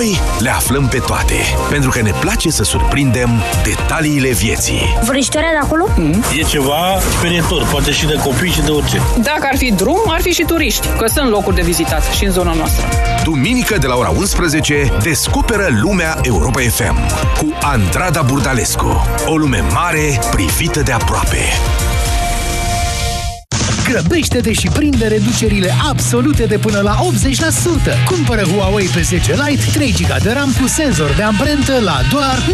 Noi le aflăm pe toate, pentru că ne place să surprindem detaliile vieții. Vrăjitoarea de acolo? Mm. E ceva sperietor, poate și de copii și de orice. Dacă ar fi drum, ar fi și turiști, că sunt locuri de vizitat și în zona noastră. Duminică de la ora 11, descoperă lumea Europa FM cu Andrada Burdalescu. O lume mare privită de aproape. Grăbește-te și prinde reducerile absolute de până la 80%. Cumpără Huawei P10 Lite 3 GB de RAM cu senzor de amprentă la doar 949,99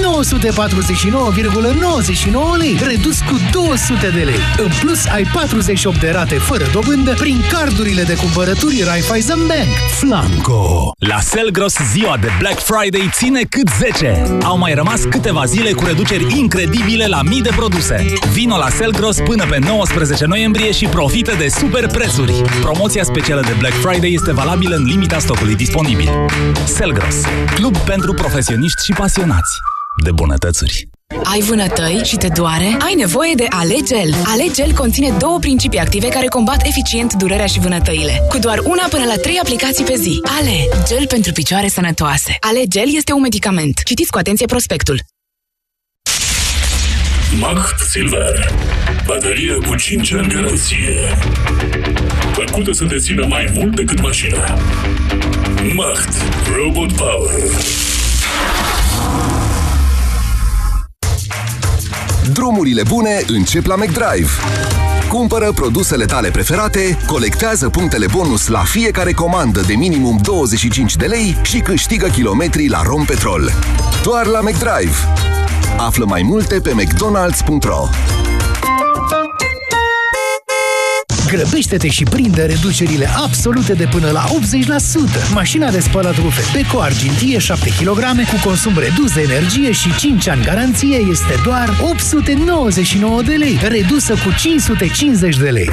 lei, redus cu 200 de lei. În plus, ai 48 de rate fără dobândă prin cardurile de cumpărături Raiffeisen Bank. Flanco! La Selgros, ziua de Black Friday ține cât 10. Au mai rămas câteva zile cu reduceri incredibile la mii de produse. Vino la Selgros până pe 19 noiembrie și profită de super prețuri. Promoția specială de Black Friday este valabilă în limita stocului disponibil. Selgros, club pentru profesioniști și pasionați de bunătățuri. Ai vânătăi și te doare? Ai nevoie de Alegel. Alegel conține două principii active care combat eficient durerea și vânătăile. Cu doar una până la trei aplicații pe zi. Ale, gel pentru picioare sănătoase. Alegel este un medicament. Citiți cu atenție prospectul. Macht Silver. Baterie cu 5 ani garanție. Făcută să te țină mai mult decât mașina. Macht. Robot Power. Drumurile bune încep la McDrive. Cumpără produsele tale preferate, colectează punctele bonus la fiecare comandă de minimum 25 de lei și câștigă kilometri la Rompetrol. Doar la McDrive. Află mai multe pe mcdonalds.ro Grăbește-te și prinde reducerile absolute de până la 80%. Mașina de spălat rufe Beko Argintie 7 kg cu consum redus de energie și 5 ani garanție este doar 899 de lei, redusă cu 550 de lei.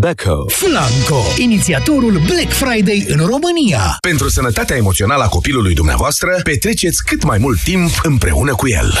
Beko. Flanco, inițiatorul Black Friday în România. Pentru sănătatea emoțională a copilului dumneavoastră, petreceți cât mai mult timp împreună cu el.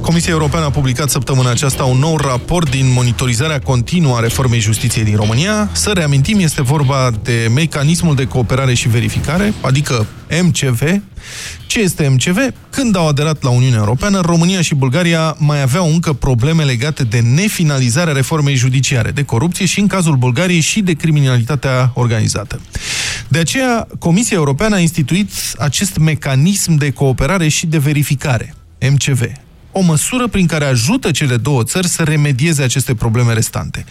Comisia Europeană a publicat săptămâna aceasta un nou raport din monitorizarea continuă a reformei justiției din România. Să reamintim, este vorba de mecanismul de cooperare și verificare, adică MCV. Ce este MCV? Când au aderat la Uniunea Europeană, România și Bulgaria mai aveau încă probleme legate de nefinalizarea reformei judiciare, de corupție și, în cazul Bulgariei, și de criminalitatea organizată. De aceea, Comisia Europeană a instituit acest mecanism de cooperare și de verificare, MCV, o măsură prin care ajută cele două țări să remedieze aceste probleme restante.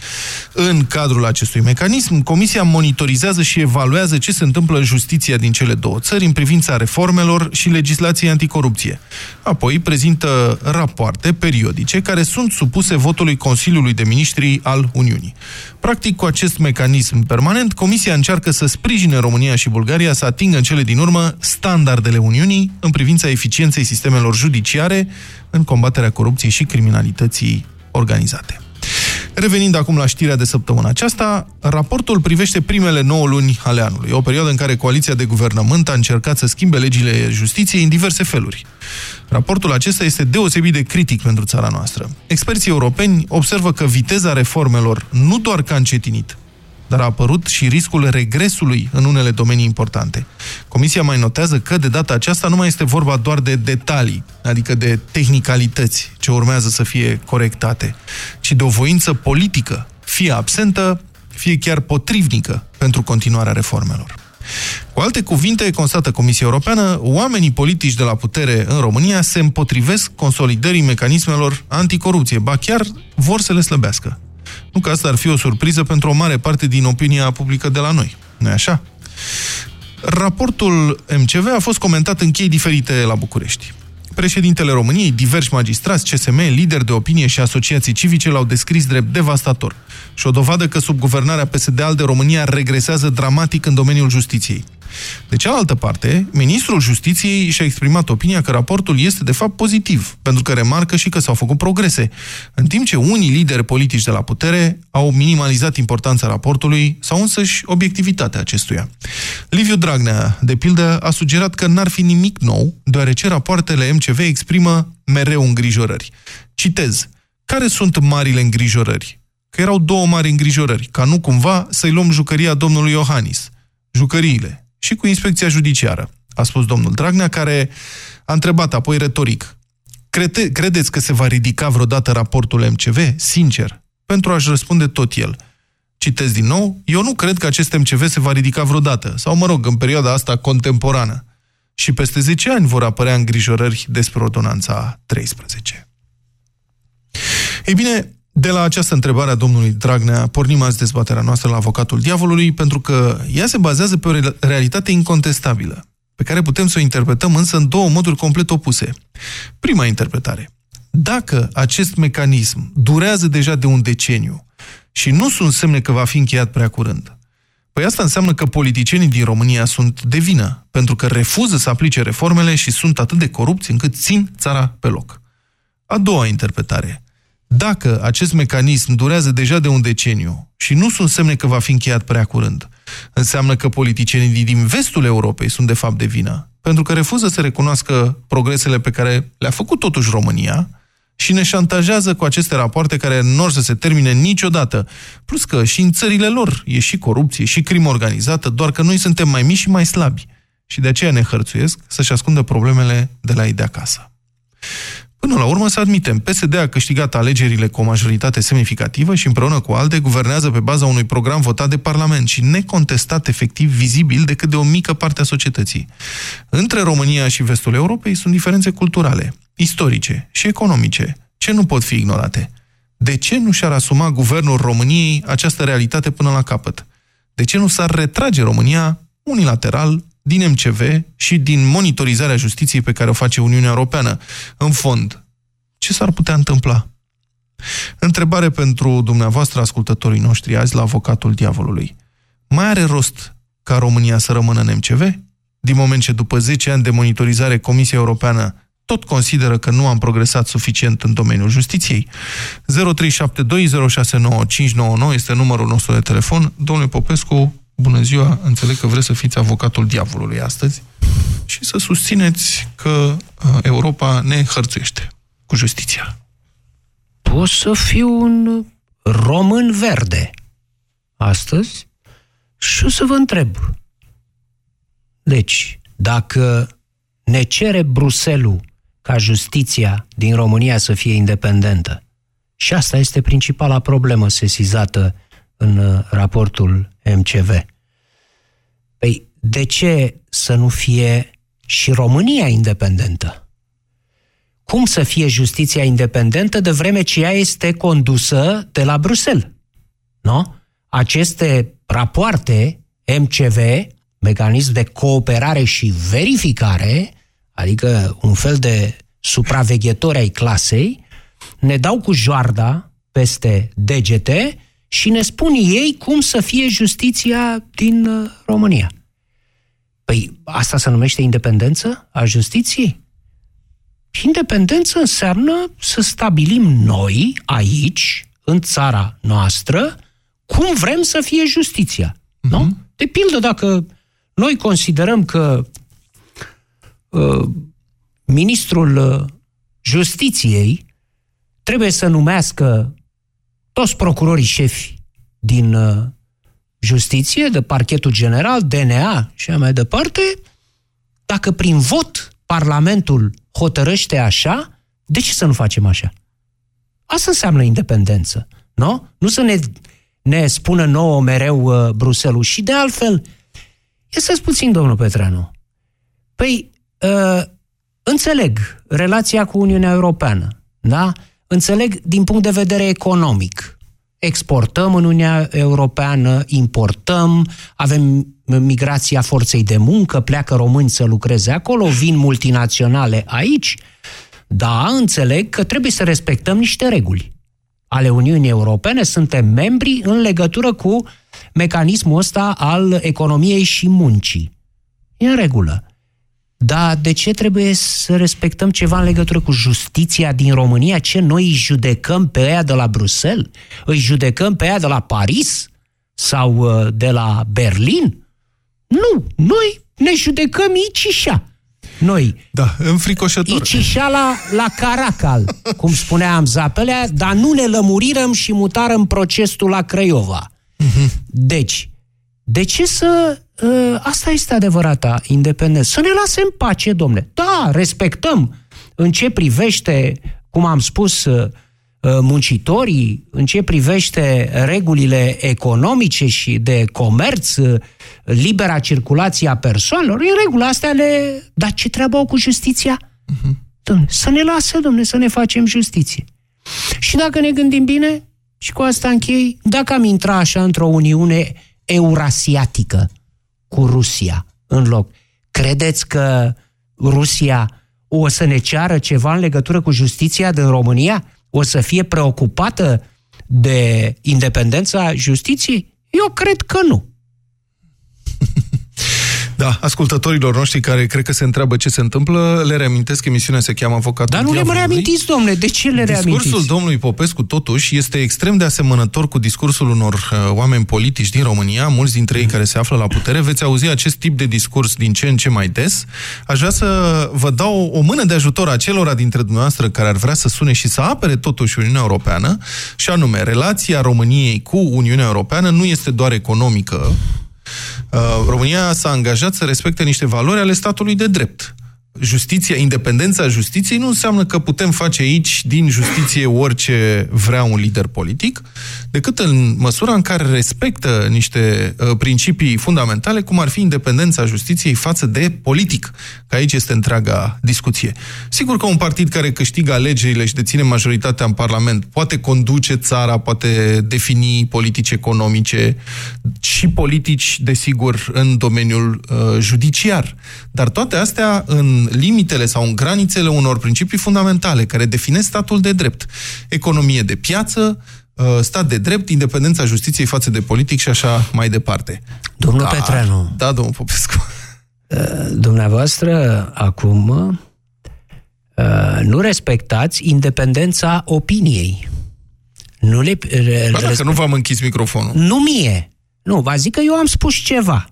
În cadrul acestui mecanism, Comisia monitorizează și evaluează ce se întâmplă în justiția din cele două țări în privința reformelor și legislației anticorupție. Apoi prezintă rapoarte periodice care sunt supuse votului Consiliului de Ministri al Uniunii. Practic, cu acest mecanism permanent, Comisia încearcă să sprijine România și Bulgaria să atingă în cele din urmă standardele Uniunii în privința eficienței sistemelor judiciare, în combaterea corupției și criminalității organizate. Revenind acum la știrea de săptămâna aceasta, raportul privește primele 9 luni ale anului, o perioadă în care coaliția de guvernământ a încercat să schimbe legile justiției în diverse feluri. Raportul acesta este deosebit de critic pentru țara noastră. Experții europeni observă că viteza reformelor nu doar că a încetinit, dar a apărut și riscul regresului în unele domenii importante. Comisia mai notează că de data aceasta nu mai este vorba doar de detalii, adică de tehnicalități ce urmează să fie corectate, ci de o voință politică, fie absentă, fie chiar potrivnică pentru continuarea reformelor. Cu alte cuvinte, constată Comisia Europeană, oamenii politici de la putere în România se împotrivesc consolidării mecanismelor anticorupție, ba chiar vor să le slăbească. Nu că asta ar fi o surpriză pentru o mare parte din opinia publică de la noi. nu așa? Raportul MCV a fost comentat în chei diferite la București. Președintele României, diversi magistrați, CSM, lideri de opinie și asociații civice l-au descris drept devastator și o dovadă că sub guvernarea PSD de România regresează dramatic în domeniul justiției. De cealaltă parte, ministrul justiției și-a exprimat opinia că raportul este de fapt pozitiv, pentru că remarcă și că s-au făcut progrese, în timp ce unii lideri politici de la putere au minimalizat importanța raportului sau însăși obiectivitatea acestuia. Liviu Dragnea, de pildă, a sugerat că n-ar fi nimic nou, deoarece rapoartele MCV exprimă mereu îngrijorări. Citez. Care sunt marile îngrijorări? Că erau două mari îngrijorări, ca nu cumva să-i luăm jucăria domnului Iohannis. Jucăriile. Și cu inspecția judiciară, a spus domnul Dragnea, care a întrebat apoi retoric. Crede, credeți că se va ridica vreodată raportul MCV? Sincer. Pentru a-și răspunde tot el. Citez din nou, eu nu cred că acest MCV se va ridica vreodată, sau mă rog, în perioada asta contemporană. Și peste 10 ani vor apărea îngrijorări despre ordonanța 13. Ei bine, de la această întrebare a domnului Dragnea pornim azi dezbaterea noastră la avocatul diavolului, pentru că ea se bazează pe o realitate incontestabilă, pe care putem să o interpretăm însă în două moduri complet opuse. Prima interpretare. Dacă acest mecanism durează deja de un deceniu și nu sunt semne că va fi încheiat prea curând, Păi asta înseamnă că politicienii din România sunt de vină, pentru că refuză să aplice reformele și sunt atât de corupți încât țin țara pe loc. A doua interpretare. Dacă acest mecanism durează deja de un deceniu și nu sunt semne că va fi încheiat prea curând, înseamnă că politicienii din vestul Europei sunt de fapt de vină, pentru că refuză să recunoască progresele pe care le-a făcut totuși România și ne șantajează cu aceste rapoarte care nu or să se termine niciodată. Plus că și în țările lor e și corupție, și crimă organizată, doar că noi suntem mai mici și mai slabi. Și de aceea ne hărțuiesc să-și ascundă problemele de la ei de acasă. Până la urmă să admitem, PSD a câștigat alegerile cu o majoritate semnificativă și împreună cu alte guvernează pe baza unui program votat de Parlament și necontestat efectiv vizibil decât de o mică parte a societății. Între România și vestul Europei sunt diferențe culturale, istorice și economice, ce nu pot fi ignorate. De ce nu și-ar asuma guvernul României această realitate până la capăt? De ce nu s-ar retrage România unilateral din MCV și din monitorizarea justiției pe care o face Uniunea Europeană. În fond, ce s-ar putea întâmpla? Întrebare pentru dumneavoastră, ascultătorii noștri, azi la avocatul diavolului. Mai are rost ca România să rămână în MCV? Din moment ce după 10 ani de monitorizare Comisia Europeană tot consideră că nu am progresat suficient în domeniul justiției. 0372069599 este numărul nostru de telefon. Domnule Popescu, bună ziua, înțeleg că vreți să fiți avocatul diavolului astăzi și să susțineți că uh, Europa ne hărțuiește cu justiția. Pot să fiu un român verde astăzi și o să vă întreb. Deci, dacă ne cere Bruselul ca justiția din România să fie independentă, și asta este principala problemă sesizată în uh, raportul MCV. Păi, de ce să nu fie și România independentă? Cum să fie justiția independentă de vreme ce ea este condusă de la Bruxelles? Nu? Aceste rapoarte MCV, mecanism de cooperare și verificare, adică un fel de supraveghetori ai clasei, ne dau cu joarda peste degete și ne spun ei cum să fie justiția din uh, România. Păi asta se numește independență a justiției? Independență înseamnă să stabilim noi, aici, în țara noastră, cum vrem să fie justiția. Uh-huh. Nu? De pildă, dacă noi considerăm că uh, ministrul uh, justiției trebuie să numească toți procurorii șefi din uh, justiție, de parchetul general, DNA și mai departe, dacă prin vot Parlamentul hotărăște așa, de ce să nu facem așa? Asta înseamnă independență, nu? Nu să ne, ne spună nouă mereu uh, Bruselul. Și de altfel, să puțin, domnul Petreanu. Păi, uh, înțeleg relația cu Uniunea Europeană, da? Înțeleg din punct de vedere economic. Exportăm în Uniunea Europeană, importăm, avem migrația forței de muncă, pleacă români să lucreze acolo, vin multinaționale aici. Da, înțeleg că trebuie să respectăm niște reguli ale Uniunii Europene, suntem membri în legătură cu mecanismul ăsta al economiei și muncii. E în regulă. Dar de ce trebuie să respectăm ceva în legătură cu justiția din România? Ce noi îi judecăm pe ea de la Bruxelles? Îi judecăm pe ea de la Paris? Sau uh, de la Berlin? Nu, noi ne judecăm icișa. Noi. Da, înfricoșător. Icișa la, la Caracal, cum spunea Zapelea, dar nu ne lămurirăm și mutarăm procesul la Craiova. Uh-huh. Deci, de ce să... Uh, asta este adevărata independență. Să ne lase în pace, domne. Da, respectăm în ce privește, cum am spus, uh, muncitorii, în ce privește regulile economice și de comerț, uh, libera circulație a persoanelor, în regulă astea le... Dar ce treabă au cu justiția? Uh-huh. Domne, să ne lasă, domne, să ne facem justiție. Și dacă ne gândim bine, și cu asta închei, dacă am intrat așa într-o uniune eurasiatică cu Rusia în loc, credeți că Rusia o să ne ceară ceva în legătură cu justiția din România? O să fie preocupată de independența justiției? Eu cred că nu. Da, ascultătorilor noștri care cred că se întreabă ce se întâmplă, le reamintesc că emisiunea se cheamă Avocatul Dar nu le mai reamintiți, domnule, de ce le reamintiți? Discursul domnului Popescu, totuși, este extrem de asemănător cu discursul unor uh, oameni politici din România, mulți dintre ei care se află la putere. Veți auzi acest tip de discurs din ce în ce mai des. Aș vrea să vă dau o mână de ajutor acelora dintre dumneavoastră care ar vrea să sune și să apere totuși Uniunea Europeană, și anume, relația României cu Uniunea Europeană nu este doar economică, Uh, România s-a angajat să respecte niște valori ale statului de drept justiția, independența justiției nu înseamnă că putem face aici din justiție orice vrea un lider politic, decât în măsura în care respectă niște uh, principii fundamentale, cum ar fi independența justiției față de politic, că aici este întreaga discuție. Sigur că un partid care câștigă alegerile și deține majoritatea în Parlament poate conduce țara, poate defini politici economice și politici, desigur, în domeniul uh, judiciar. Dar toate astea în limitele sau în granițele unor principii fundamentale care definesc statul de drept. Economie de piață, uh, stat de drept, independența justiției față de politic și așa mai departe. Domnul da, Petreanu. Da, domnul Popescu. Uh, dumneavoastră, acum, uh, nu respectați independența opiniei. Nu le, ba dacă nu v-am închis microfonul. Nu mie. Nu, vă zic că eu am spus ceva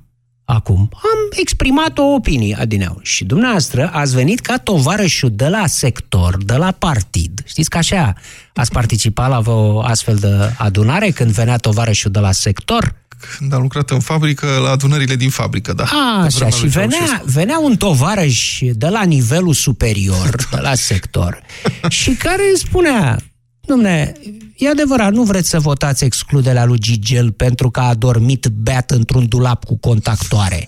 acum. Am exprimat o opinie, Adineau. Și dumneavoastră ați venit ca tovarășul de la sector, de la partid. Știți că așa ați participat la o astfel de adunare când venea tovarășul de la sector? Când am lucrat în fabrică, la adunările din fabrică, da. A, așa, și venea, venea un tovarăș de la nivelul superior, de la sector, și care spunea, Domne, e adevărat, nu vreți să votați excluderea lui Gigel pentru că a dormit beat într-un dulap cu contactoare.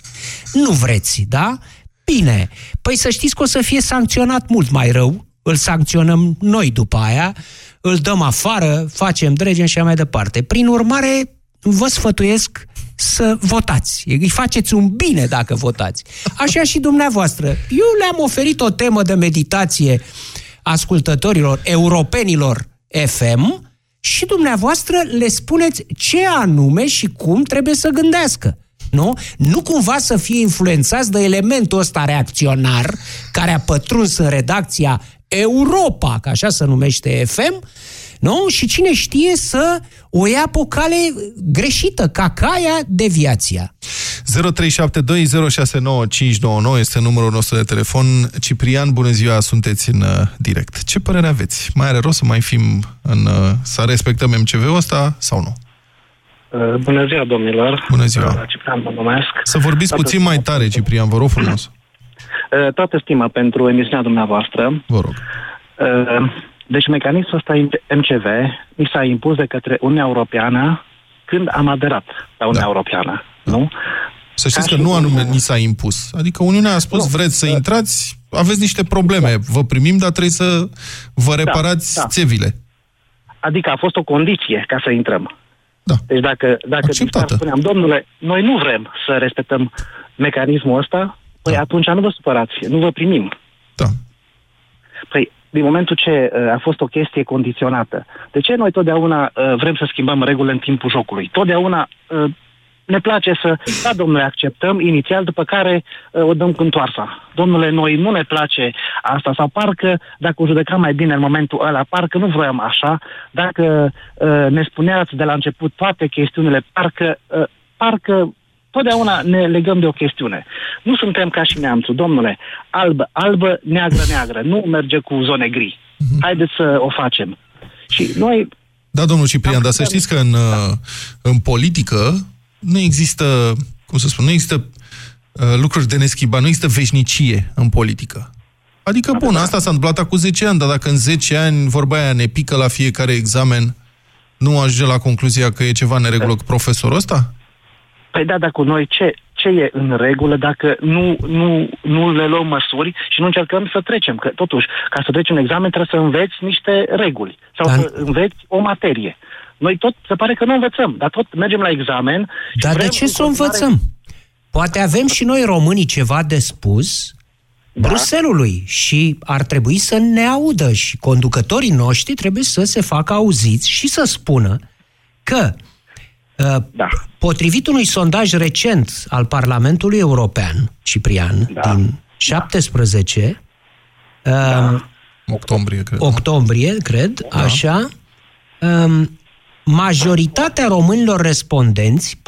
Nu vreți, da? Bine, păi să știți că o să fie sancționat mult mai rău, îl sancționăm noi după aia, îl dăm afară, facem drege și așa mai departe. Prin urmare, vă sfătuiesc să votați. Îi faceți un bine dacă votați. Așa și dumneavoastră. Eu le-am oferit o temă de meditație ascultătorilor, europenilor FM și dumneavoastră le spuneți ce anume și cum trebuie să gândească. Nu? Nu cumva să fie influențați de elementul ăsta reacționar care a pătruns în redacția Europa, că așa se numește FM, nu? Și cine știe să o ia pe o cale greșită, ca caia deviația. 0372069599 este numărul nostru de telefon. Ciprian, bună ziua, sunteți în uh, direct. Ce părere aveți? Mai are rost să mai fim în... Uh, să respectăm MCV-ul ăsta sau nu? Uh, bună ziua, domnilor. Bună ziua. Ciprian, mă numesc. Să vorbiți Toată puțin mai tare, Ciprian, vă rog frumos. Toată stima pentru emisiunea dumneavoastră. Vă rog. Deci mecanismul ăsta MCV mi s-a impus de către Uniunea Europeană când am aderat la Uniunea da. Europeană. Da. Nu? Să știți Ca că nu anume ni s-a impus. Adică Uniunea a spus, nu, vreți să uh, intrați, aveți niște probleme, da. vă primim, dar trebuie să vă da, reparați da, da. țevile. Adică a fost o condiție ca să intrăm. Da. Deci dacă, dacă spuneam, domnule, noi nu vrem să respectăm mecanismul ăsta, păi da. atunci nu vă supărați, nu vă primim. Da. Păi din momentul ce uh, a fost o chestie condiționată. De ce noi totdeauna uh, vrem să schimbăm regulile în timpul jocului? Totdeauna uh, ne place să, da, domnule, acceptăm inițial, după care uh, o dăm cu întoarsa. Domnule, noi nu ne place asta, sau parcă, dacă o judecăm mai bine în momentul ăla, parcă nu vroiam așa, dacă uh, ne spuneați de la început toate chestiunile, parcă, uh, parcă totdeauna ne legăm de o chestiune. Nu suntem ca și neamțul, domnule, albă, albă, neagră, neagră. Nu merge cu zone gri. Haideți să o facem. Și noi... Da, domnul Ciprian, dar să știți că în, da. în politică nu există, cum să spun, nu există uh, lucruri de neschibat, nu există veșnicie în politică. Adică, bun, asta s-a întâmplat acum 10 ani, dar dacă în 10 ani vorba aia ne pică la fiecare examen, nu ajunge la concluzia că e ceva neregulă cu profesorul ăsta? Păi da, dar cu noi ce, ce e în regulă dacă nu, nu, nu le luăm măsuri și nu încercăm să trecem? Că totuși, ca să treci un examen trebuie să înveți niște reguli sau dar... să înveți o materie. Noi tot se pare că nu învățăm, dar tot mergem la examen. Dar de ce să învățăm? Poate avem și noi românii ceva de spus da. Bruselului și ar trebui să ne audă și conducătorii noștri trebuie să se facă auziți și să spună că uh, da. potrivit unui sondaj recent al Parlamentului European, Ciprian, da. din 17 da. da. octombrie, cred. Octombrie, cred, da. așa, um, majoritatea românilor respondenți, 42%,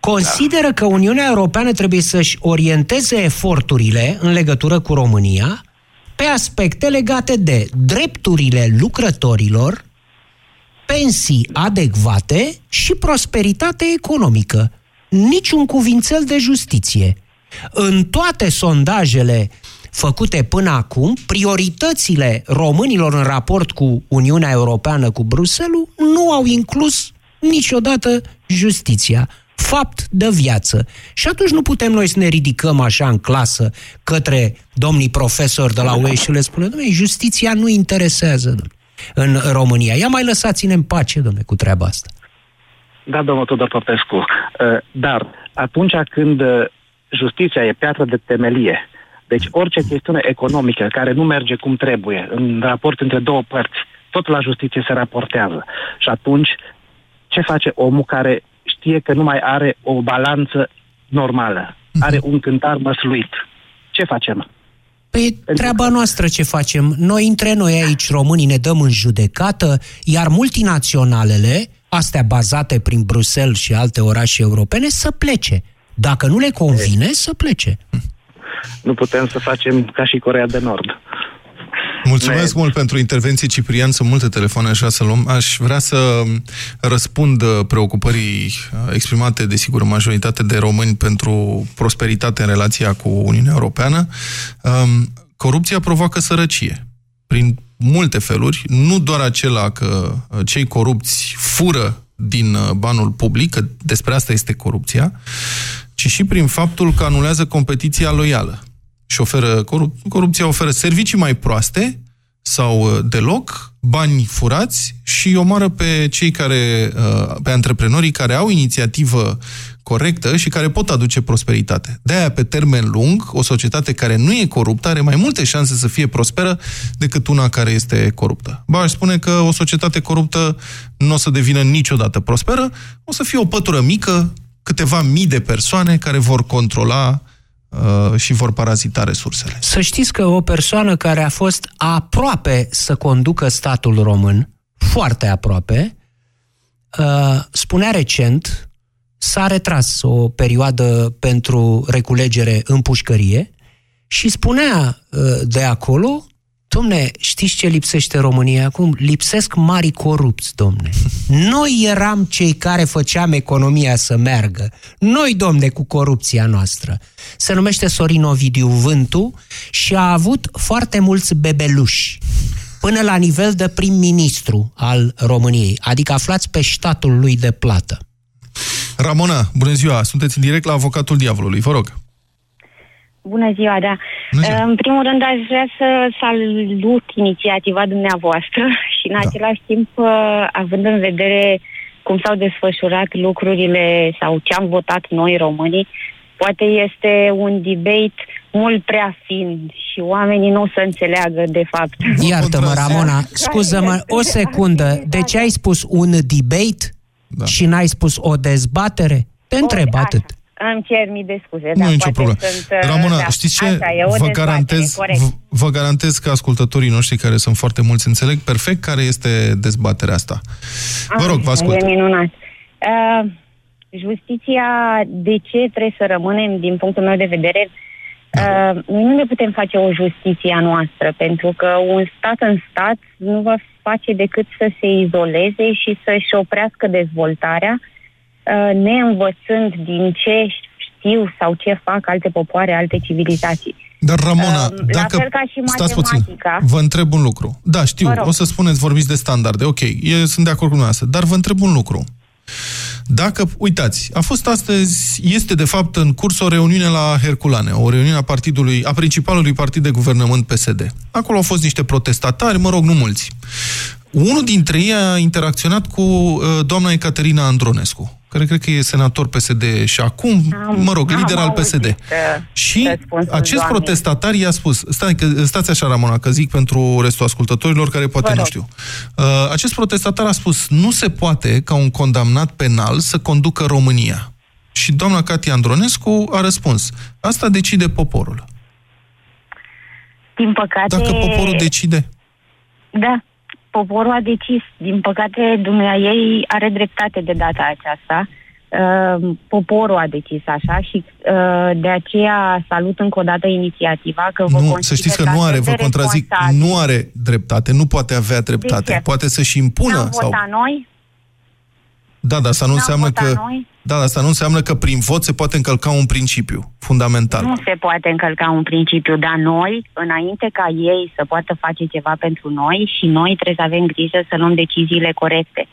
consideră da. că Uniunea Europeană trebuie să-și orienteze eforturile în legătură cu România pe aspecte legate de drepturile lucrătorilor, pensii adecvate și prosperitate economică. Niciun cuvințel de justiție. În toate sondajele făcute până acum, prioritățile românilor în raport cu Uniunea Europeană, cu Bruselul, nu au inclus niciodată justiția fapt de viață. Și atunci nu putem noi să ne ridicăm așa în clasă către domnii profesori de la UE și le spunem, domnule, justiția nu interesează domnule, în România. Ia mai lăsați-ne în pace, domnule, cu treaba asta. Da, domnul Tudor Popescu. Uh, dar atunci când uh, justiția e piatră de temelie, deci orice chestiune economică care nu merge cum trebuie, în raport între două părți, tot la justiție se raportează. Și atunci, ce face omul care știe că nu mai are o balanță normală. Mhm. Are un cântar măsluit. Ce facem? Păi treaba noastră ce facem. Noi între noi aici, românii, ne dăm în judecată, iar multinaționalele, astea bazate prin Bruxelles și alte orașe europene, să plece. Dacă nu le convine, să plece. Nu putem să facem ca și Corea de Nord. Mulțumesc mult pentru intervenție, Ciprian. Sunt multe telefoane așa să luăm. Aș vrea să răspund preocupării uh, exprimate, desigur, majoritate de români pentru prosperitate în relația cu Uniunea Europeană. Um, corupția provoacă sărăcie. Prin multe feluri, nu doar acela că uh, cei corupți fură din uh, banul public, că despre asta este corupția, ci și prin faptul că anulează competiția loială și oferă, corup corupția oferă servicii mai proaste sau uh, deloc, bani furați și omoară pe cei care, uh, pe antreprenorii care au inițiativă corectă și care pot aduce prosperitate. De-aia, pe termen lung, o societate care nu e coruptă are mai multe șanse să fie prosperă decât una care este coruptă. Ba, aș spune că o societate coruptă nu o să devină niciodată prosperă, o să fie o pătură mică, câteva mii de persoane care vor controla Uh, și vor parazita resursele. Să știți că o persoană care a fost aproape să conducă statul român, foarte aproape, uh, spunea recent, s-a retras o perioadă pentru reculegere în pușcărie și spunea uh, de acolo Domne, știți ce lipsește România acum? Lipsesc mari corupți, domne. Noi eram cei care făceam economia să meargă. Noi, domne, cu corupția noastră. Se numește Sorin Ovidiu Vântu și a avut foarte mulți bebeluși până la nivel de prim-ministru al României, adică aflați pe statul lui de plată. Ramona, bună ziua! Sunteți în direct la Avocatul Diavolului, vă rog. Bună ziua, da. Bună ziua. În primul rând aș vrea să salut inițiativa dumneavoastră și în da. același timp, uh, având în vedere cum s-au desfășurat lucrurile sau ce am votat noi românii, poate este un debate mult prea fin și oamenii nu o să înțeleagă de fapt. Iartă-mă, Ramona, scuză-mă o secundă. De ce ai spus un debate da. și n-ai spus o dezbatere? Te întreb atât. Așa. Îmi cer mii de scuze. Nu da, e nicio problemă. Sunt, uh, Ramona, da, știți ce? vă, garantez, vă garantez că ascultătorii noștri, care sunt foarte mulți, înțeleg perfect care este dezbaterea asta. Vă rog, vă ascult. E minunat. Uh, justiția, de ce trebuie să rămânem, din punctul meu de vedere, uh, noi nu ne putem face o justiție a noastră, pentru că un stat în stat nu va face decât să se izoleze și să-și oprească dezvoltarea, uh, neînvățând din ce știu sau ce fac alte popoare, alte civilizații. Dar, Ramona, Uh, la dacă... fel ca și Stați puțin, matematica. vă întreb un lucru. Da, știu, Vă rog. o să spuneți, vorbiți de standarde, ok, eu sunt de acord cu dumneavoastră, dar vă întreb un lucru. Dacă, uitați, a fost astăzi, este de fapt în curs o reuniune la Herculane, o reuniune a partidului, a principalului partid de guvernământ PSD. Acolo au fost niște protestatari, mă rog, nu mulți. Unul dintre ei a interacționat cu uh, doamna Ecaterina Andronescu, care cred că e senator PSD și acum, Am- mă rog, am lider al auzit, PSD. uh, Și răspunsul acest doamnei. protestatar i-a spus, stai, că, stați așa, Ramona, că zic pentru restul ascultătorilor care poate Vă nu rog. știu. Uh, acest protestatar a spus, nu se poate ca un condamnat penal să conducă România. Și doamna Katia Andronescu a răspuns, asta decide poporul. Din păcate... Dacă poporul decide, Da, poporul a decis. Din păcate, dumnea ei are dreptate de data aceasta. Uh, poporul a decis așa și uh, de aceea salut încă o dată inițiativa că vă nu, consider să știți că ca nu are, semn vă de contrazic, responsabil. nu are dreptate, nu poate avea dreptate. ce? Poate să-și impună. N-am Sau... votat noi? Da, dar asta nu N-am înseamnă votat că... noi? Da, dar asta nu înseamnă că prin vot se poate încălca un principiu fundamental. Nu se poate încălca un principiu, dar noi, înainte ca ei să poată face ceva pentru noi și noi trebuie să avem grijă să luăm deciziile corecte.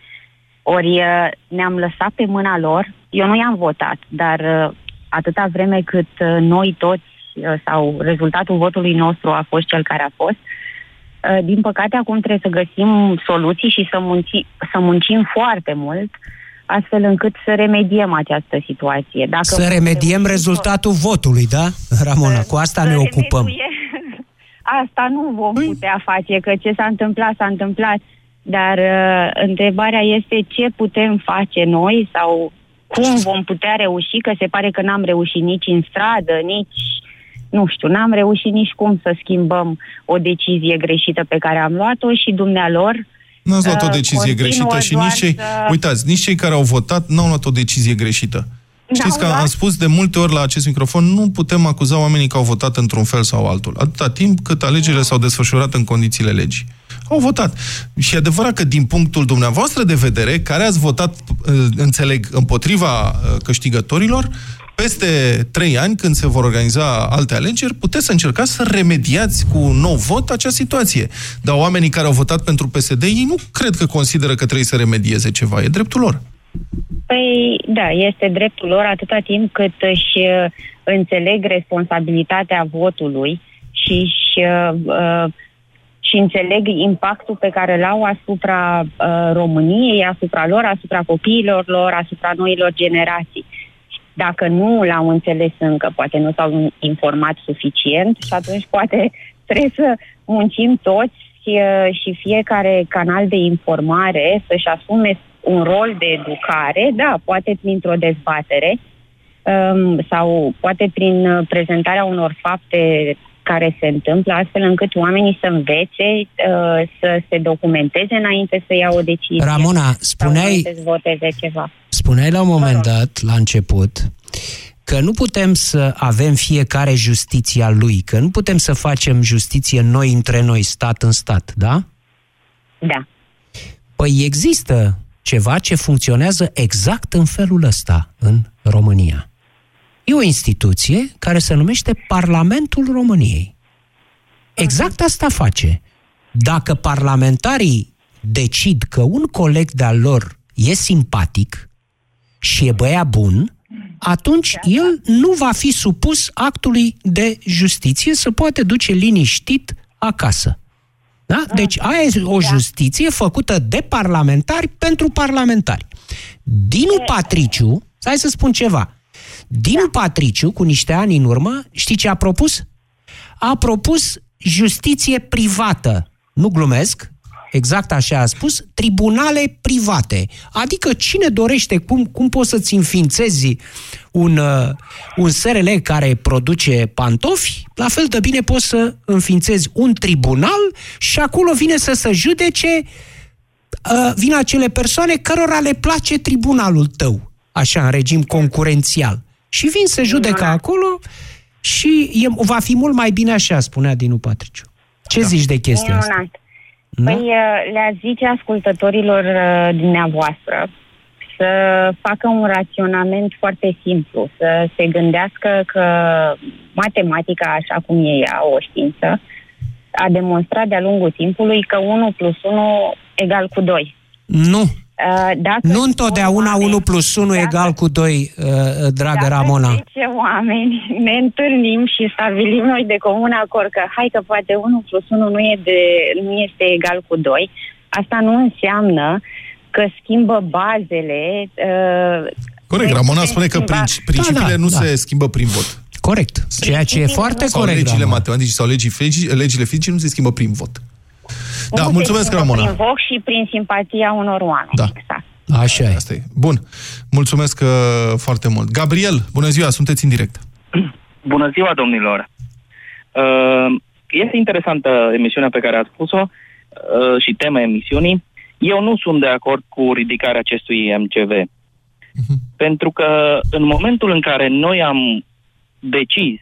Ori uh, ne-am lăsat pe mâna lor, eu nu i-am votat, dar uh, atâta vreme cât uh, noi toți uh, sau rezultatul votului nostru a fost cel care a fost, uh, din păcate acum trebuie să găsim soluții și să, munci, să muncim foarte mult astfel încât să remediem această situație. Dacă Să remediem rezultatul votului, da, Ramona? Cu asta ne ocupăm. remedie- Asta nu vom Păi- putea face, că ce s-a întâmplat, s-a întâmplat. Dar uh, întrebarea este ce putem face noi sau cum vom putea reuși, că se pare că n-am reușit nici în stradă, nici, nu știu, n-am reușit nici cum să schimbăm o decizie greșită pe care am luat-o și dumnealor N-ați luat o uh, decizie continuă greșită și doar nici cei... să- Uitați, nici cei care au votat n-au luat o decizie greșită. Știți că luat? am spus de multe ori la acest microfon, nu putem acuza oamenii că au votat într-un fel sau altul. Atâta timp cât alegerile s-au desfășurat în condițiile legii. Au votat. Și e adevărat că din punctul dumneavoastră de vedere, care ați votat, uh, înțeleg, împotriva uh, câștigătorilor, peste trei ani, când se vor organiza alte alegeri, puteți să încercați să remediați cu un nou vot acea situație. Dar oamenii care au votat pentru PSD, ei nu cred că consideră că trebuie să remedieze ceva. E dreptul lor. Păi, da, este dreptul lor atâta timp cât își uh, înțeleg responsabilitatea votului și își, uh, uh, și înțeleg impactul pe care îl au asupra uh, României, asupra lor, asupra copiilor lor, asupra noilor generații. Dacă nu l-au înțeles încă, poate nu s-au informat suficient și atunci poate trebuie să muncim toți uh, și fiecare canal de informare să-și asume un rol de educare, da, poate printr-o dezbatere um, sau poate prin uh, prezentarea unor fapte care se întâmplă, astfel încât oamenii să învețe, uh, să se documenteze înainte să ia o decizie. Ramona, Sau spuneai, înainte să voteze ceva. spuneai la un moment dat, la început, că nu putem să avem fiecare justiția lui, că nu putem să facem justiție noi între noi, stat în stat, da? Da. Păi există ceva ce funcționează exact în felul ăsta în România. E o instituție care se numește Parlamentul României. Exact asta face. Dacă parlamentarii decid că un coleg de-al lor e simpatic și e băiat bun, atunci el nu va fi supus actului de justiție să poate duce liniștit acasă. Da? Deci aia e o justiție făcută de parlamentari pentru parlamentari. Dinu Patriciu, hai să spun ceva, Dinu Patriciu, cu niște ani în urmă, știi ce a propus? A propus justiție privată. Nu glumesc, exact așa a spus, tribunale private. Adică cine dorește, cum, cum poți să-ți înființezi un, uh, un SRL care produce pantofi, la fel de bine poți să înființezi un tribunal și acolo vine să se judece uh, vin acele persoane cărora le place tribunalul tău. așa, în regim concurențial. Și vin să judecă acolo și e, va fi mult mai bine așa, spunea Dinu Patriciu. Ce da. zici de chestia asta? Minunat. Păi uh, le-a zice ascultătorilor uh, dumneavoastră să facă un raționament foarte simplu, să se gândească că matematica, așa cum e ea, o știință, a demonstrat de-a lungul timpului că 1 plus 1 egal cu 2. Nu. Uh, Dacă Nu întotdeauna oameni- 1 plus 1 egal cu 2, uh, dragă dacă Ramona. 10 oameni ne întâlnim și stabilim noi de comun acord că hai că poate 1 plus 1 nu, e de, nu este egal cu 2, asta nu înseamnă că schimbă bazele. Uh, Corect, se- Ramona se spune că schimba- princi- principiile Da, da, nu da. se schimbă prin vot. Corect. Ceea ce e foarte sau corect, legile Ramona. matematice sau legii fizice, legile fizice nu se schimbă prin vot. Da, nu se mulțumesc, schimbă Ramona. Prin voc și prin simpatia unor oameni. Da. Exact. Așa e. Asta e. Bun. Mulțumesc uh, foarte mult. Gabriel, bună ziua, sunteți în direct. Bună ziua, domnilor! Uh, Este interesantă emisiunea pe care ați spus-o uh, și tema emisiunii. Eu nu sunt de acord cu ridicarea acestui MCV. Pentru că în momentul în care noi am decis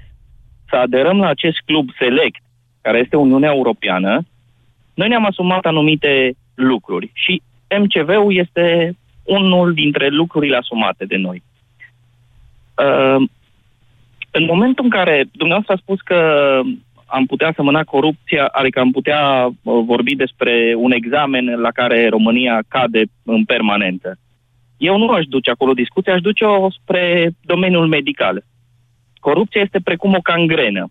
să aderăm la acest club select, care este Uniunea Europeană, noi ne-am asumat anumite lucruri și MCV-ul este unul dintre lucrurile asumate de noi. Uh, în momentul în care dumneavoastră a spus că am putea semăna corupția, adică am putea uh, vorbi despre un examen la care România cade în permanență. Eu nu aș duce acolo discuția, aș duce-o spre domeniul medical. Corupția este precum o cangrenă.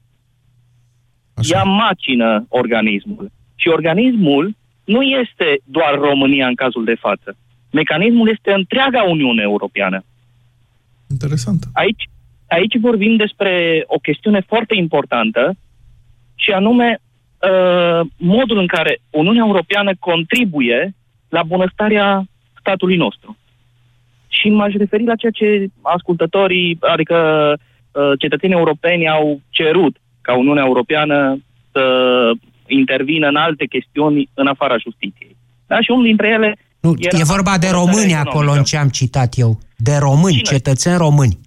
Ea macină organismul. Și organismul nu este doar România în cazul de față. Mecanismul este întreaga Uniune Europeană. Interesant. Aici, aici vorbim despre o chestiune foarte importantă și anume uh, modul în care Uniunea Europeană contribuie la bunăstarea statului nostru. Și m-aș referi la ceea ce ascultătorii, adică uh, cetățenii europeni au cerut ca Uniunea Europeană să intervină în alte chestiuni în afara justiției. Da? Și unul dintre ele Nu, era e vorba de bunăstarea români economică. acolo în ce am citat eu. De români, Cine? cetățeni români.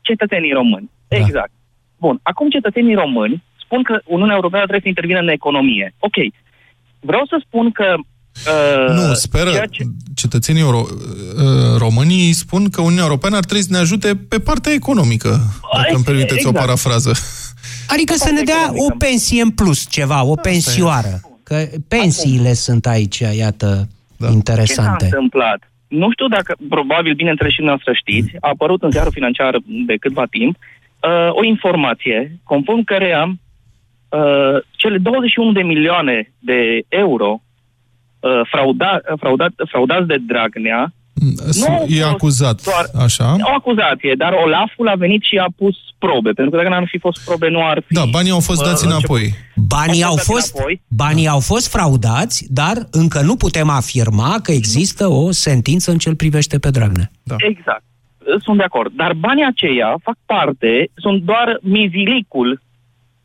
cetățenii români. Da. Exact. Bun. Acum cetățenii români spun că Uniunea Europeană trebuie să intervină în economie. Ok. Vreau să spun că... Uh, Nu, speră, ceea ce- cetățenii euro, uh, românii spun că Uniunea Europeană ar trebui să ne ajute pe partea economică, dacă îmi permiteți o exact. parafrază. Adică să ne dea o pensie în plus, ceva, o pensioară. Că pensiile sunt aici, iată, Da. Ce s-a interesante. întâmplat? Nu știu dacă, probabil, bineînțeles și noastră știți, a apărut în ziarul financiar de câtva timp uh, o informație conform căreia uh, cele 21 de milioane de euro uh, frauda, fraudat, fraudați de Dragnea Nu, e acuzat, doar- așa. o acuzație, dar Olaful a venit și a pus probe, pentru că dacă n-ar fi fost probe, nu ar fi... Da, banii au fost uh, dați început. înapoi. Banii Au au fost dați fost, înapoi. banii au fost fraudați, dar încă nu putem afirma că există o sentință în ce privește pe Dragnea. Da. Exact. Sunt de acord. Dar banii aceia fac parte, sunt doar mizilicul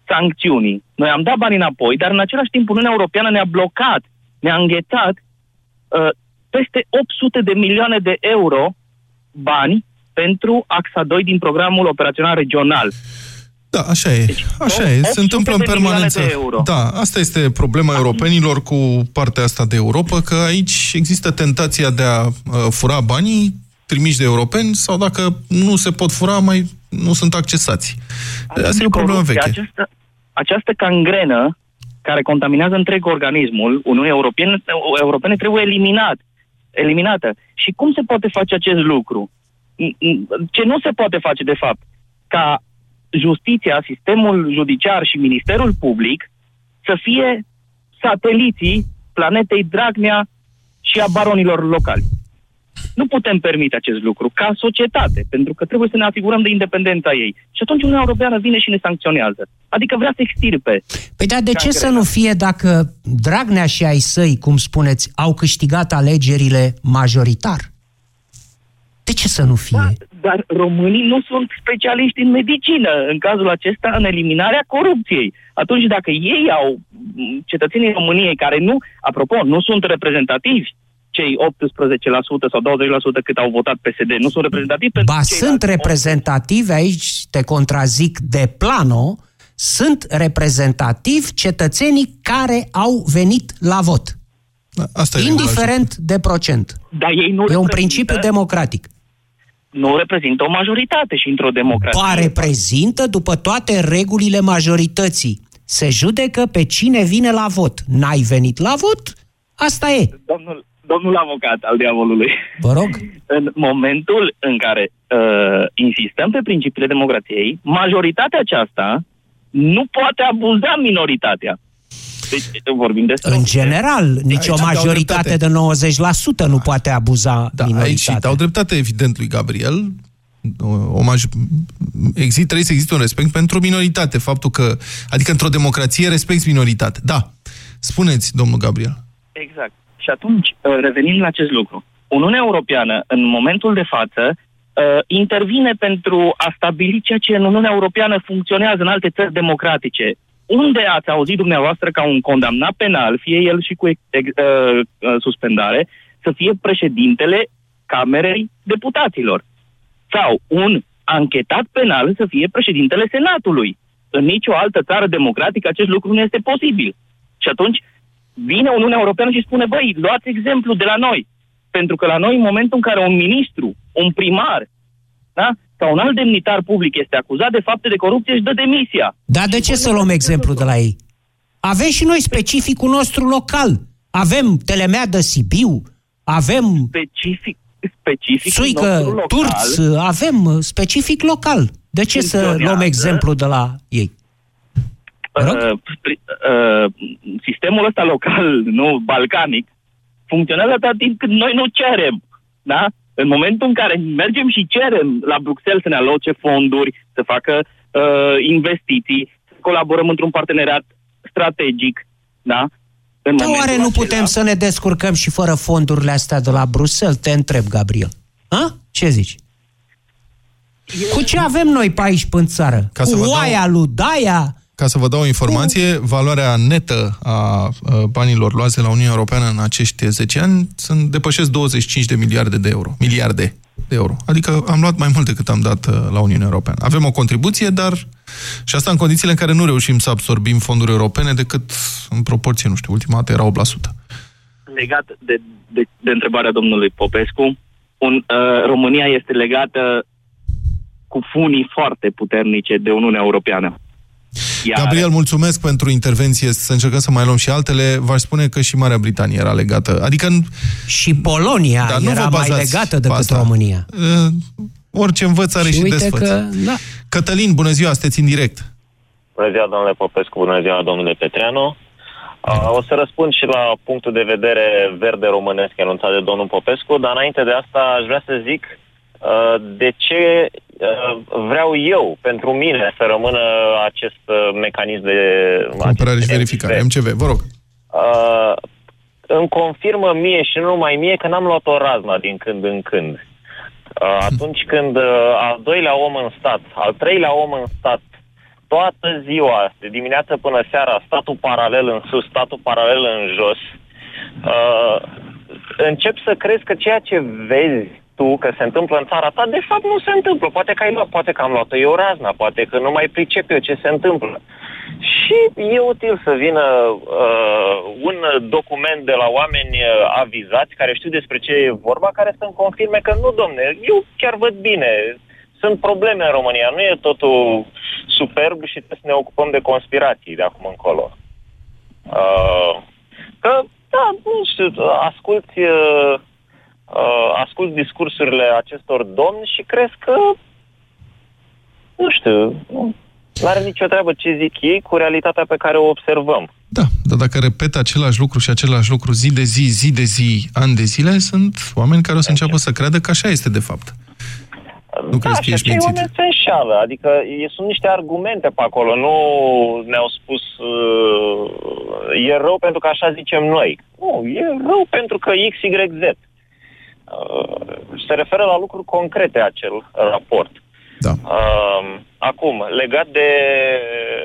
sancțiunii. Noi am dat bani înapoi, dar în același timp Uniunea Europeană ne-a blocat, ne-a înghețat uh, peste 800 de milioane de euro bani pentru AXA 2 din programul operațional regional. Da, așa e. Așa e. Se 800 întâmplă în de milioane permanență. de euro. Da, asta este problema europenilor cu partea asta de Europa, că aici există tentația de a uh, fura banii trimiși de europeni sau dacă nu se pot fura, mai nu sunt accesați. Asta e o problemă Corupția, veche. Această, această cangrenă care contaminează întreg organismul Uniunii Europene, Europene trebuie eliminat, eliminată. Și cum se poate face acest lucru? Ce nu se poate face, de fapt, ca justiția, sistemul judiciar și Ministerul Public să fie sateliții planetei Dragnea și a baronilor locali. Nu putem permite acest lucru ca societate, pentru că trebuie să ne asigurăm de independența ei. Și atunci Uniunea Europeană vine și ne sancționează. Adică vrea să extirpe. Păi dar de ce Cangrenă. să nu fie dacă Dragnea și ai săi, cum spuneți, au câștigat alegerile majoritar? De ce să nu fie? Da, dar românii nu sunt specialiști în medicină, în cazul acesta, în eliminarea corupției. Atunci, dacă ei au m, cetățenii României care nu, apropo, nu sunt reprezentativi, cei 18% sau 20% cât au votat PSD nu sunt reprezentativi pentru Ba, sunt reprezentative, aici te contrazic de plano, sunt reprezentativi cetățenii care au venit la vot. Asta Indiferent de procent. Dar ei nu E un reprezintă- principiu democratic. nu reprezintă o majoritate și într-o democrație. Ba reprezintă după toate regulile majorității. Se judecă pe cine vine la vot. N-ai venit la vot? Asta e. Domnul, domnul avocat al diavolului. Vă rog. În momentul în care uh, insistăm pe principiile democrației, majoritatea aceasta nu poate abuza minoritatea. Deci vorbim despre... În general, nici o Aici dau majoritate de 90% nu poate abuza Da, aici minoritatea. dau dreptate, evident, lui Gabriel. O maj... exist, trebuie să existe un respect pentru o minoritate. Faptul că, adică într-o democrație respecti minoritate. Da. Spuneți, domnul Gabriel. Exact. Și atunci, uh, revenind la acest lucru, Uniunea Europeană, în momentul de față, uh, intervine pentru a stabili ceea ce în Uniunea Europeană funcționează în alte țări democratice. Unde ați auzit dumneavoastră ca un condamnat penal, fie el și cu ex- ex- uh, uh, suspendare, să fie președintele Camerei Deputaților? Sau un anchetat penal să fie președintele Senatului? În nicio altă țară democratică acest lucru nu este posibil. Și atunci vine Uniunea Europeană și spune, băi, luați exemplu de la noi. Pentru că la noi, în momentul în care un ministru, un primar, da? sau un alt demnitar public este acuzat de fapte de corupție, își dă demisia. Dar de ce să luăm exemplu de la ei? Avem și noi specificul nostru local. Avem Telemea de Sibiu, avem Specific, specific Suică, nostru local, Turț, avem uh, specific local. De ce să Funcționează. luăm exemplu de la ei? Uh, pri- uh, sistemul ăsta local, nu balcanic, funcționează atâta timp cât noi nu cerem. Da? În momentul în care mergem și cerem la Bruxelles să ne aloce fonduri, să facă uh, investiții, să colaborăm într-un parteneriat strategic, da? În Dar momentul oare nu acela- putem să ne descurcăm și fără fondurile astea de la Bruxelles? Te întreb, Gabriel. Ha? Ce zici? Cu ce avem noi pe aici pe în țară? Ca să Cu vă dau- oaia lui Daia? Ca să vă dau o informație, valoarea netă a uh, banilor luați de la Uniunea Europeană în acești 10 ani sunt depășesc 25 de miliarde de euro. Miliarde de euro. Adică am luat mai mult decât am dat uh, la Uniunea Europeană. Avem o contribuție, dar și asta în condițiile în care nu reușim să absorbim fonduri europene decât în proporție, nu știu, ultima dată era 8%. legat de, de, de întrebarea domnului Popescu, un, uh, România este legată cu funii foarte puternice de Uniunea Europeană. Iar Gabriel, mulțumesc pentru intervenție. Să încercăm să mai luăm și altele. V-aș spune că și Marea Britanie era legată. Adică... Și Polonia Dar nu era vă mai bazați legată pe decât asta. România. Uh, orice învăț are Și și, uite desfăț. că, da. Cătălin, bună ziua, sunteți în direct. Bună ziua, domnule Popescu, bună ziua, domnule Petreanu. Uh, O să răspund și la punctul de vedere verde românesc enunțat de domnul Popescu, dar înainte de asta aș vrea să zic uh, de ce uh, vreau eu, pentru mine, să rămână acest uh, mecanism de... Comparare și acest verificare. MCV. MCV, vă rog. Uh, îmi confirmă mie și nu numai mie că n-am luat o razna din când în când. Uh, atunci când uh, al doilea om în stat, al treilea om în stat, toată ziua, de dimineață până seara, statul paralel în sus, statul paralel în jos, uh, încep să crezi că ceea ce vezi tu că se întâmplă în țara ta, de fapt nu se întâmplă. Poate că ai luat, poate că am luat-o eu razna, poate că nu mai pricep eu ce se întâmplă. Și e util să vină uh, un document de la oameni uh, avizați, care știu despre ce e vorba, care să-mi confirme că nu, domne, eu chiar văd bine, sunt probleme în România, nu e totul superb și trebuie să ne ocupăm de conspirații de acum încolo. Uh, că, da, nu știu, asculti, uh, uh, ascult discursurile acestor domni și crezi că, nu știu, nu are nicio treabă ce zic ei cu realitatea pe care o observăm. Da, dar dacă repet același lucru și același lucru zi de zi, zi de zi, ani de zile, sunt oameni care o să înceapă să creadă că așa este de fapt. Nu da, crezi că și ești acei mințit? oameni se înșală, adică e, sunt niște argumente pe acolo, nu ne-au spus uh, e rău pentru că așa zicem noi. Nu, e rău pentru că X, Y, Z. Uh, se referă la lucruri concrete acel raport. Da. Uh, acum, legat de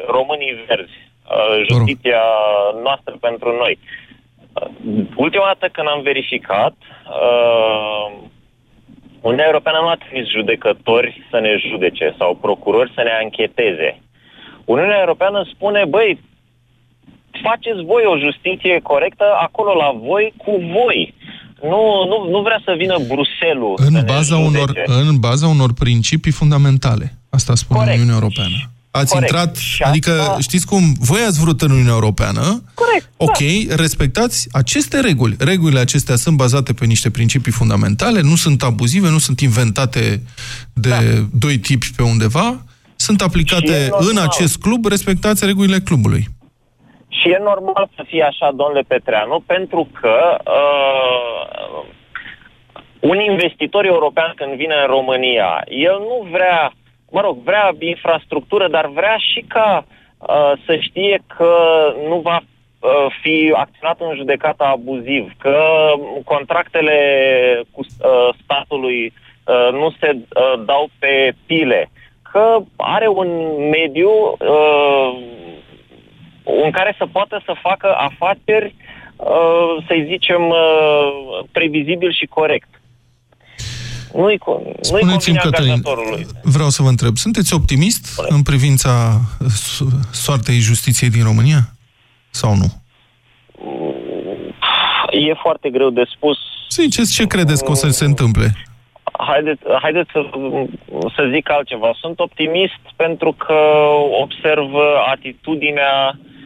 românii verzi, uh, justiția noastră pentru noi. Uh, ultima dată când am verificat, uh, Uniunea Europeană nu a trimis judecători să ne judece sau procurori să ne ancheteze. Uniunea Europeană spune, băi, faceți voi o justiție corectă acolo la voi, cu voi. Nu, nu, nu vrea să vină Bruselul în să baza ne unor, judece. În baza unor principii fundamentale. Asta spune Corect. Uniunea Europeană. Ați Corect. intrat, Și adică asta- știți cum, voi ați vrut în Uniunea Europeană, Corect, ok, respectați aceste reguli. Regulile acestea sunt bazate pe niște principii fundamentale, nu sunt abuzive, nu sunt inventate de doi tipi pe undeva, sunt Și aplicate e normal. în acest club, respectați regulile clubului. Și e normal să fie așa, domnule Petreanu, pentru că uh, un investitor european când vine în România, el nu vrea, mă rog, vrea infrastructură, dar vrea și ca uh, să știe că nu va uh, fi acționat în judecată abuziv, că contractele cu uh, statului uh, nu se uh, dau pe pile, că are un mediu uh, în care să poată să facă afaceri, uh, să-i zicem, uh, previzibil și corect. Nu-i, co- nu-i Spuneți-mi, convine Cătălin, angajatorului. vreau să vă întreb, sunteți optimist în privința so- soartei justiției din România? Sau nu? E foarte greu de spus. Ziceți ce credeți că o să se întâmple? Haideți, haideți să, să zic altceva. Sunt optimist pentru că observ atitudinea uh,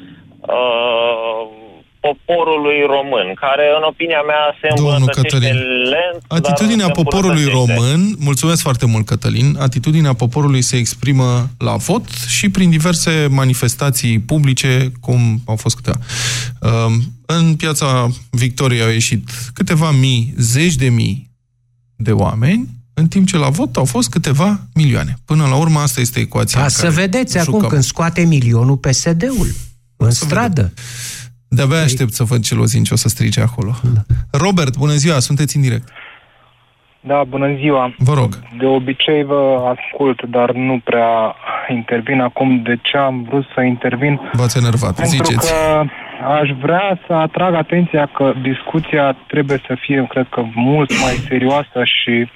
poporului român, care, în opinia mea, se Domnul îmbunătățește Cătălin, lent, dar Atitudinea se poporului îmbunătățește. român, mulțumesc foarte mult, Cătălin, atitudinea poporului se exprimă la vot și prin diverse manifestații publice, cum au fost câteva. Um, În piața Victoriei au ieșit câteva mii, zeci de mii de oameni, în timp ce la vot au fost câteva milioane. Până la urmă, asta este ecuația Ca în să care vedeți jucăm. acum când scoate milionul PSD-ul în stradă. De-abia aștept să văd ce lozinci o să strige acolo. Robert, bună ziua, sunteți în direct. Da, bună ziua. Vă rog. De obicei vă ascult, dar nu prea intervin acum. De ce am vrut să intervin? V-ați enervat, Pentru ziceți. că aș vrea să atrag atenția că discuția trebuie să fie, cred că, mult mai serioasă și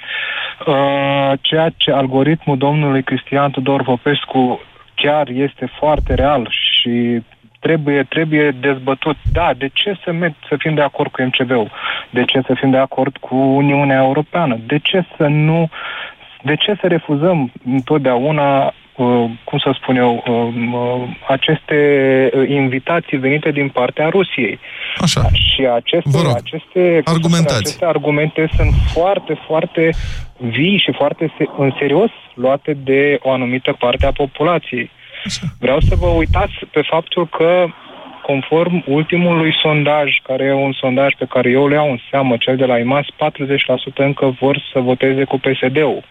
uh, ceea ce algoritmul domnului Cristian Tudor Popescu chiar este foarte real și trebuie, trebuie dezbătut. Da, de ce să, met- să fim de acord cu MCV-ul? De ce să fim de acord cu Uniunea Europeană? De ce să nu de ce să refuzăm întotdeauna, uh, cum să spun eu, um, uh, aceste uh, invitații venite din partea Rusiei? Așa. Și aceste, Vă rog, aceste, cum să spun, argumentați. aceste argumente sunt foarte, foarte vii și foarte se- în serios luate de o anumită parte a populației. Vreau să vă uitați pe faptul că conform ultimului sondaj, care e un sondaj pe care eu le iau în seamă, cel de la IMAS, 40% încă vor să voteze cu PSD-ul.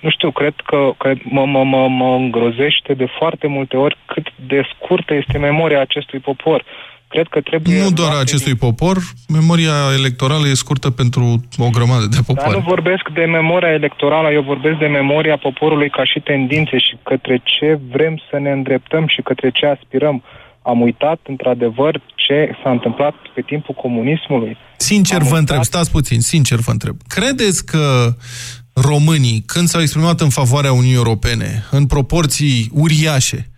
Nu știu, cred că cred, mă, mă, mă, mă îngrozește de foarte multe ori cât de scurtă este memoria acestui popor. Cred că trebuie... Nu doar a luate acestui popor, memoria electorală e scurtă pentru o grămadă de Dar nu popoare. vorbesc de memoria electorală, eu vorbesc de memoria poporului ca și tendințe și către ce vrem să ne îndreptăm și către ce aspirăm. Am uitat, într-adevăr, ce s-a întâmplat pe timpul comunismului. Sincer vă întreb, stați puțin, sincer vă întreb. Credeți că românii, când s-au exprimat în favoarea Uniunii Europene, în proporții uriașe,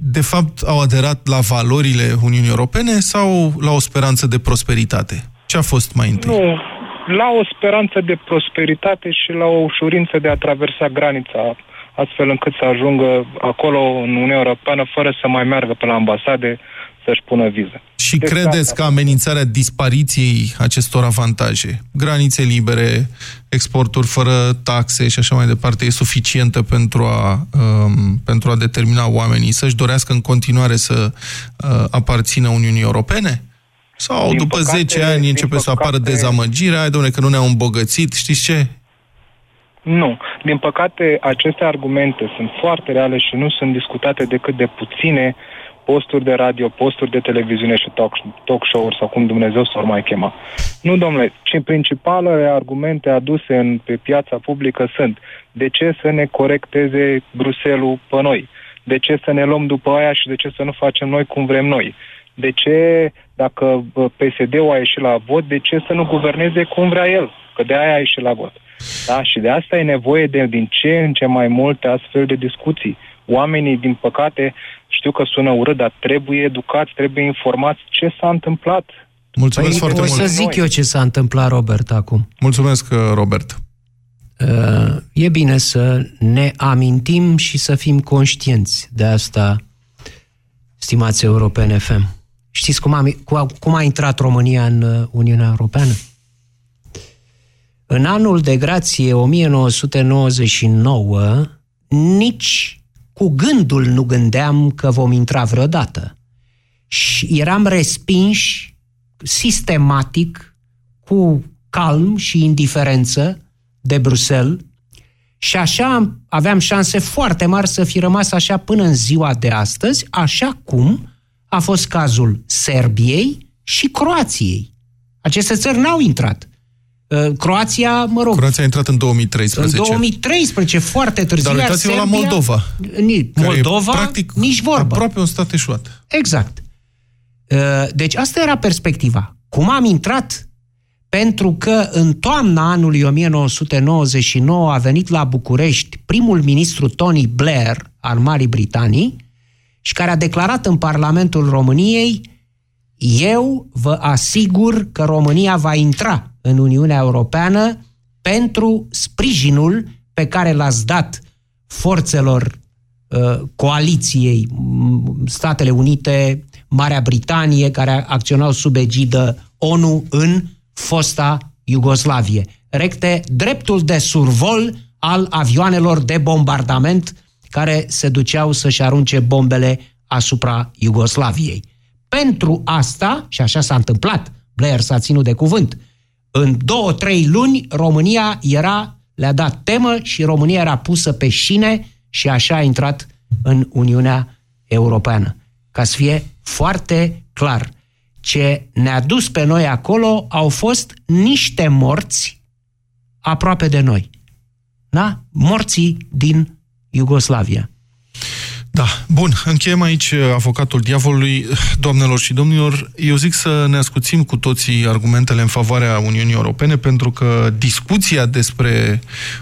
de fapt au aderat la valorile Uniunii Europene sau la o speranță de prosperitate? Ce a fost mai întâi? Nu, la o speranță de prosperitate și la o ușurință de a traversa granița, astfel încât să ajungă acolo în Uniunea Europeană fără să mai meargă pe la ambasade să-și pună viză. Și Deci credeți că amenințarea dispariției acestor avantaje, granițe libere, exporturi fără taxe și așa mai departe, e suficientă pentru a, um, pentru a determina oamenii să-și dorească în continuare să uh, aparțină Uniunii Europene? Sau Din după păcate- 10 ani începe să apară păcate- dezamăgirea, ai domne că nu ne-au îmbogățit, știți ce? Nu. Din păcate, aceste argumente sunt foarte reale și nu sunt discutate decât de puține posturi de radio, posturi de televiziune și talk, talk show-uri sau cum Dumnezeu să o mai chema. Nu, domnule, ci principalele argumente aduse în, pe piața publică sunt de ce să ne corecteze Bruselul pe noi, de ce să ne luăm după aia și de ce să nu facem noi cum vrem noi. De ce, dacă PSD-ul a ieșit la vot, de ce să nu guverneze cum vrea el? Că de aia a ieșit la vot. Da? Și de asta e nevoie de din ce în ce mai multe astfel de discuții. Oamenii, din păcate, știu că sună urât, dar trebuie educați, trebuie informați ce s-a întâmplat. Mulțumesc păi, foarte o mult. să zic eu ce s-a întâmplat, Robert, acum. Mulțumesc, uh, Robert. Uh, e bine să ne amintim și să fim conștienți de asta, stimați europene FM. Știți cum a, cum a intrat România în uh, Uniunea Europeană? În anul de grație 1999, nici cu gândul nu gândeam că vom intra vreodată. Și eram respinși sistematic, cu calm și indiferență de Bruxelles și așa aveam șanse foarte mari să fi rămas așa până în ziua de astăzi, așa cum a fost cazul Serbiei și Croației. Aceste țări n-au intrat. Uh, Croația, mă rog... Croația a intrat în 2013. În 2013, foarte târziu. Dar uitați-vă la Moldova. Moldova, practic, nici vorbă. aproape un stat eșuat. Exact. Uh, deci asta era perspectiva. Cum am intrat? Pentru că în toamna anului 1999 a venit la București primul ministru Tony Blair al Marii Britanii și care a declarat în Parlamentul României eu vă asigur că România va intra în Uniunea Europeană pentru sprijinul pe care l-ați dat forțelor uh, coaliției Statele Unite, Marea Britanie, care acționau sub egidă ONU în fosta Iugoslavie. Recte dreptul de survol al avioanelor de bombardament care se duceau să-și arunce bombele asupra Iugoslaviei. Pentru asta, și așa s-a întâmplat, Blair s-a ținut de cuvânt, în două, trei luni România era, le-a dat temă și România era pusă pe șine și așa a intrat în Uniunea Europeană. Ca să fie foarte clar, ce ne-a dus pe noi acolo au fost niște morți aproape de noi. Da? Morții din Iugoslavia. Da, bun, încheiem aici avocatul diavolului. Doamnelor și domnilor, eu zic să ne ascuțim cu toții argumentele în favoarea Uniunii Europene, pentru că discuția despre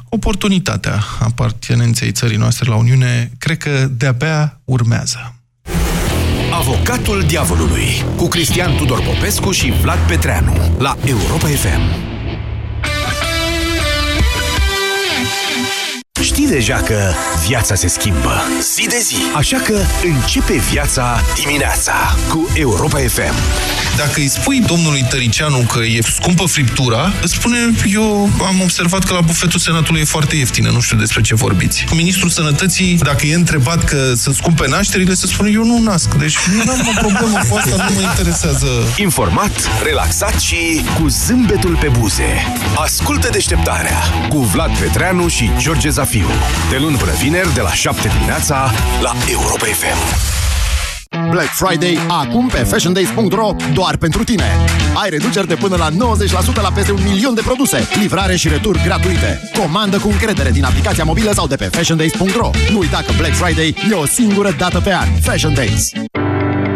oportunitatea apartenenței țării noastre la Uniune, cred că de-abia urmează. Avocatul diavolului cu Cristian Tudor Popescu și Vlad Petreanu la Europa FM. Știi deja că viața se schimbă zi de zi, așa că începe viața dimineața cu Europa FM. Dacă îi spui domnului Tăricianu că e scumpă friptura, îți spune, eu am observat că la bufetul Senatului e foarte ieftină, nu știu despre ce vorbiți. Cu ministrul Sănătății, dacă e întrebat că sunt scumpe nașterile, se spune, eu nu nasc. Deci nu am o problemă cu asta, nu mă interesează. Informat, relaxat și cu zâmbetul pe buze. Ascultă deșteptarea cu Vlad Petreanu și George Zafiu. De luni până vineri, de la 7 dimineața, la Europa FM. Black Friday acum pe fashiondays.ro doar pentru tine. Ai reduceri de până la 90% la peste un milion de produse, livrare și retur gratuite. Comandă cu încredere din aplicația mobilă sau de pe fashiondays.ro. Nu uita că Black Friday e o singură dată pe an. Fashion Days.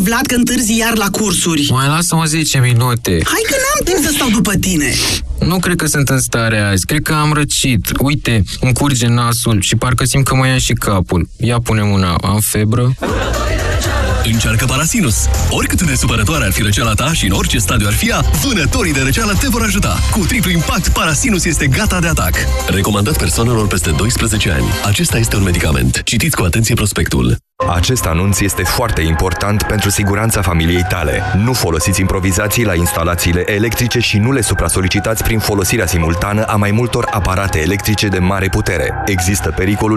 Hai, Vlad, că întârzi iar la cursuri. Mai lasă-mă 10 minute. Hai că n-am timp să stau după tine. Nu cred că sunt în stare azi. Cred că am răcit. Uite, îmi curge nasul și parcă simt că mă ia și capul. Ia pune mâna. Am febră? Încearcă Parasinus. Oricât de supărătoare ar fi răceala ta și în orice stadiu ar fi ea, vânătorii de răceală te vor ajuta. Cu triplu impact, Parasinus este gata de atac. Recomandat persoanelor peste 12 ani. Acesta este un medicament. Citiți cu atenție prospectul. Acest anunț este foarte important pentru siguranța familiei tale. Nu folosiți improvizații la instalațiile electrice și nu le supra-solicitați prin folosirea simultană a mai multor aparate electrice de mare putere. Există pericolul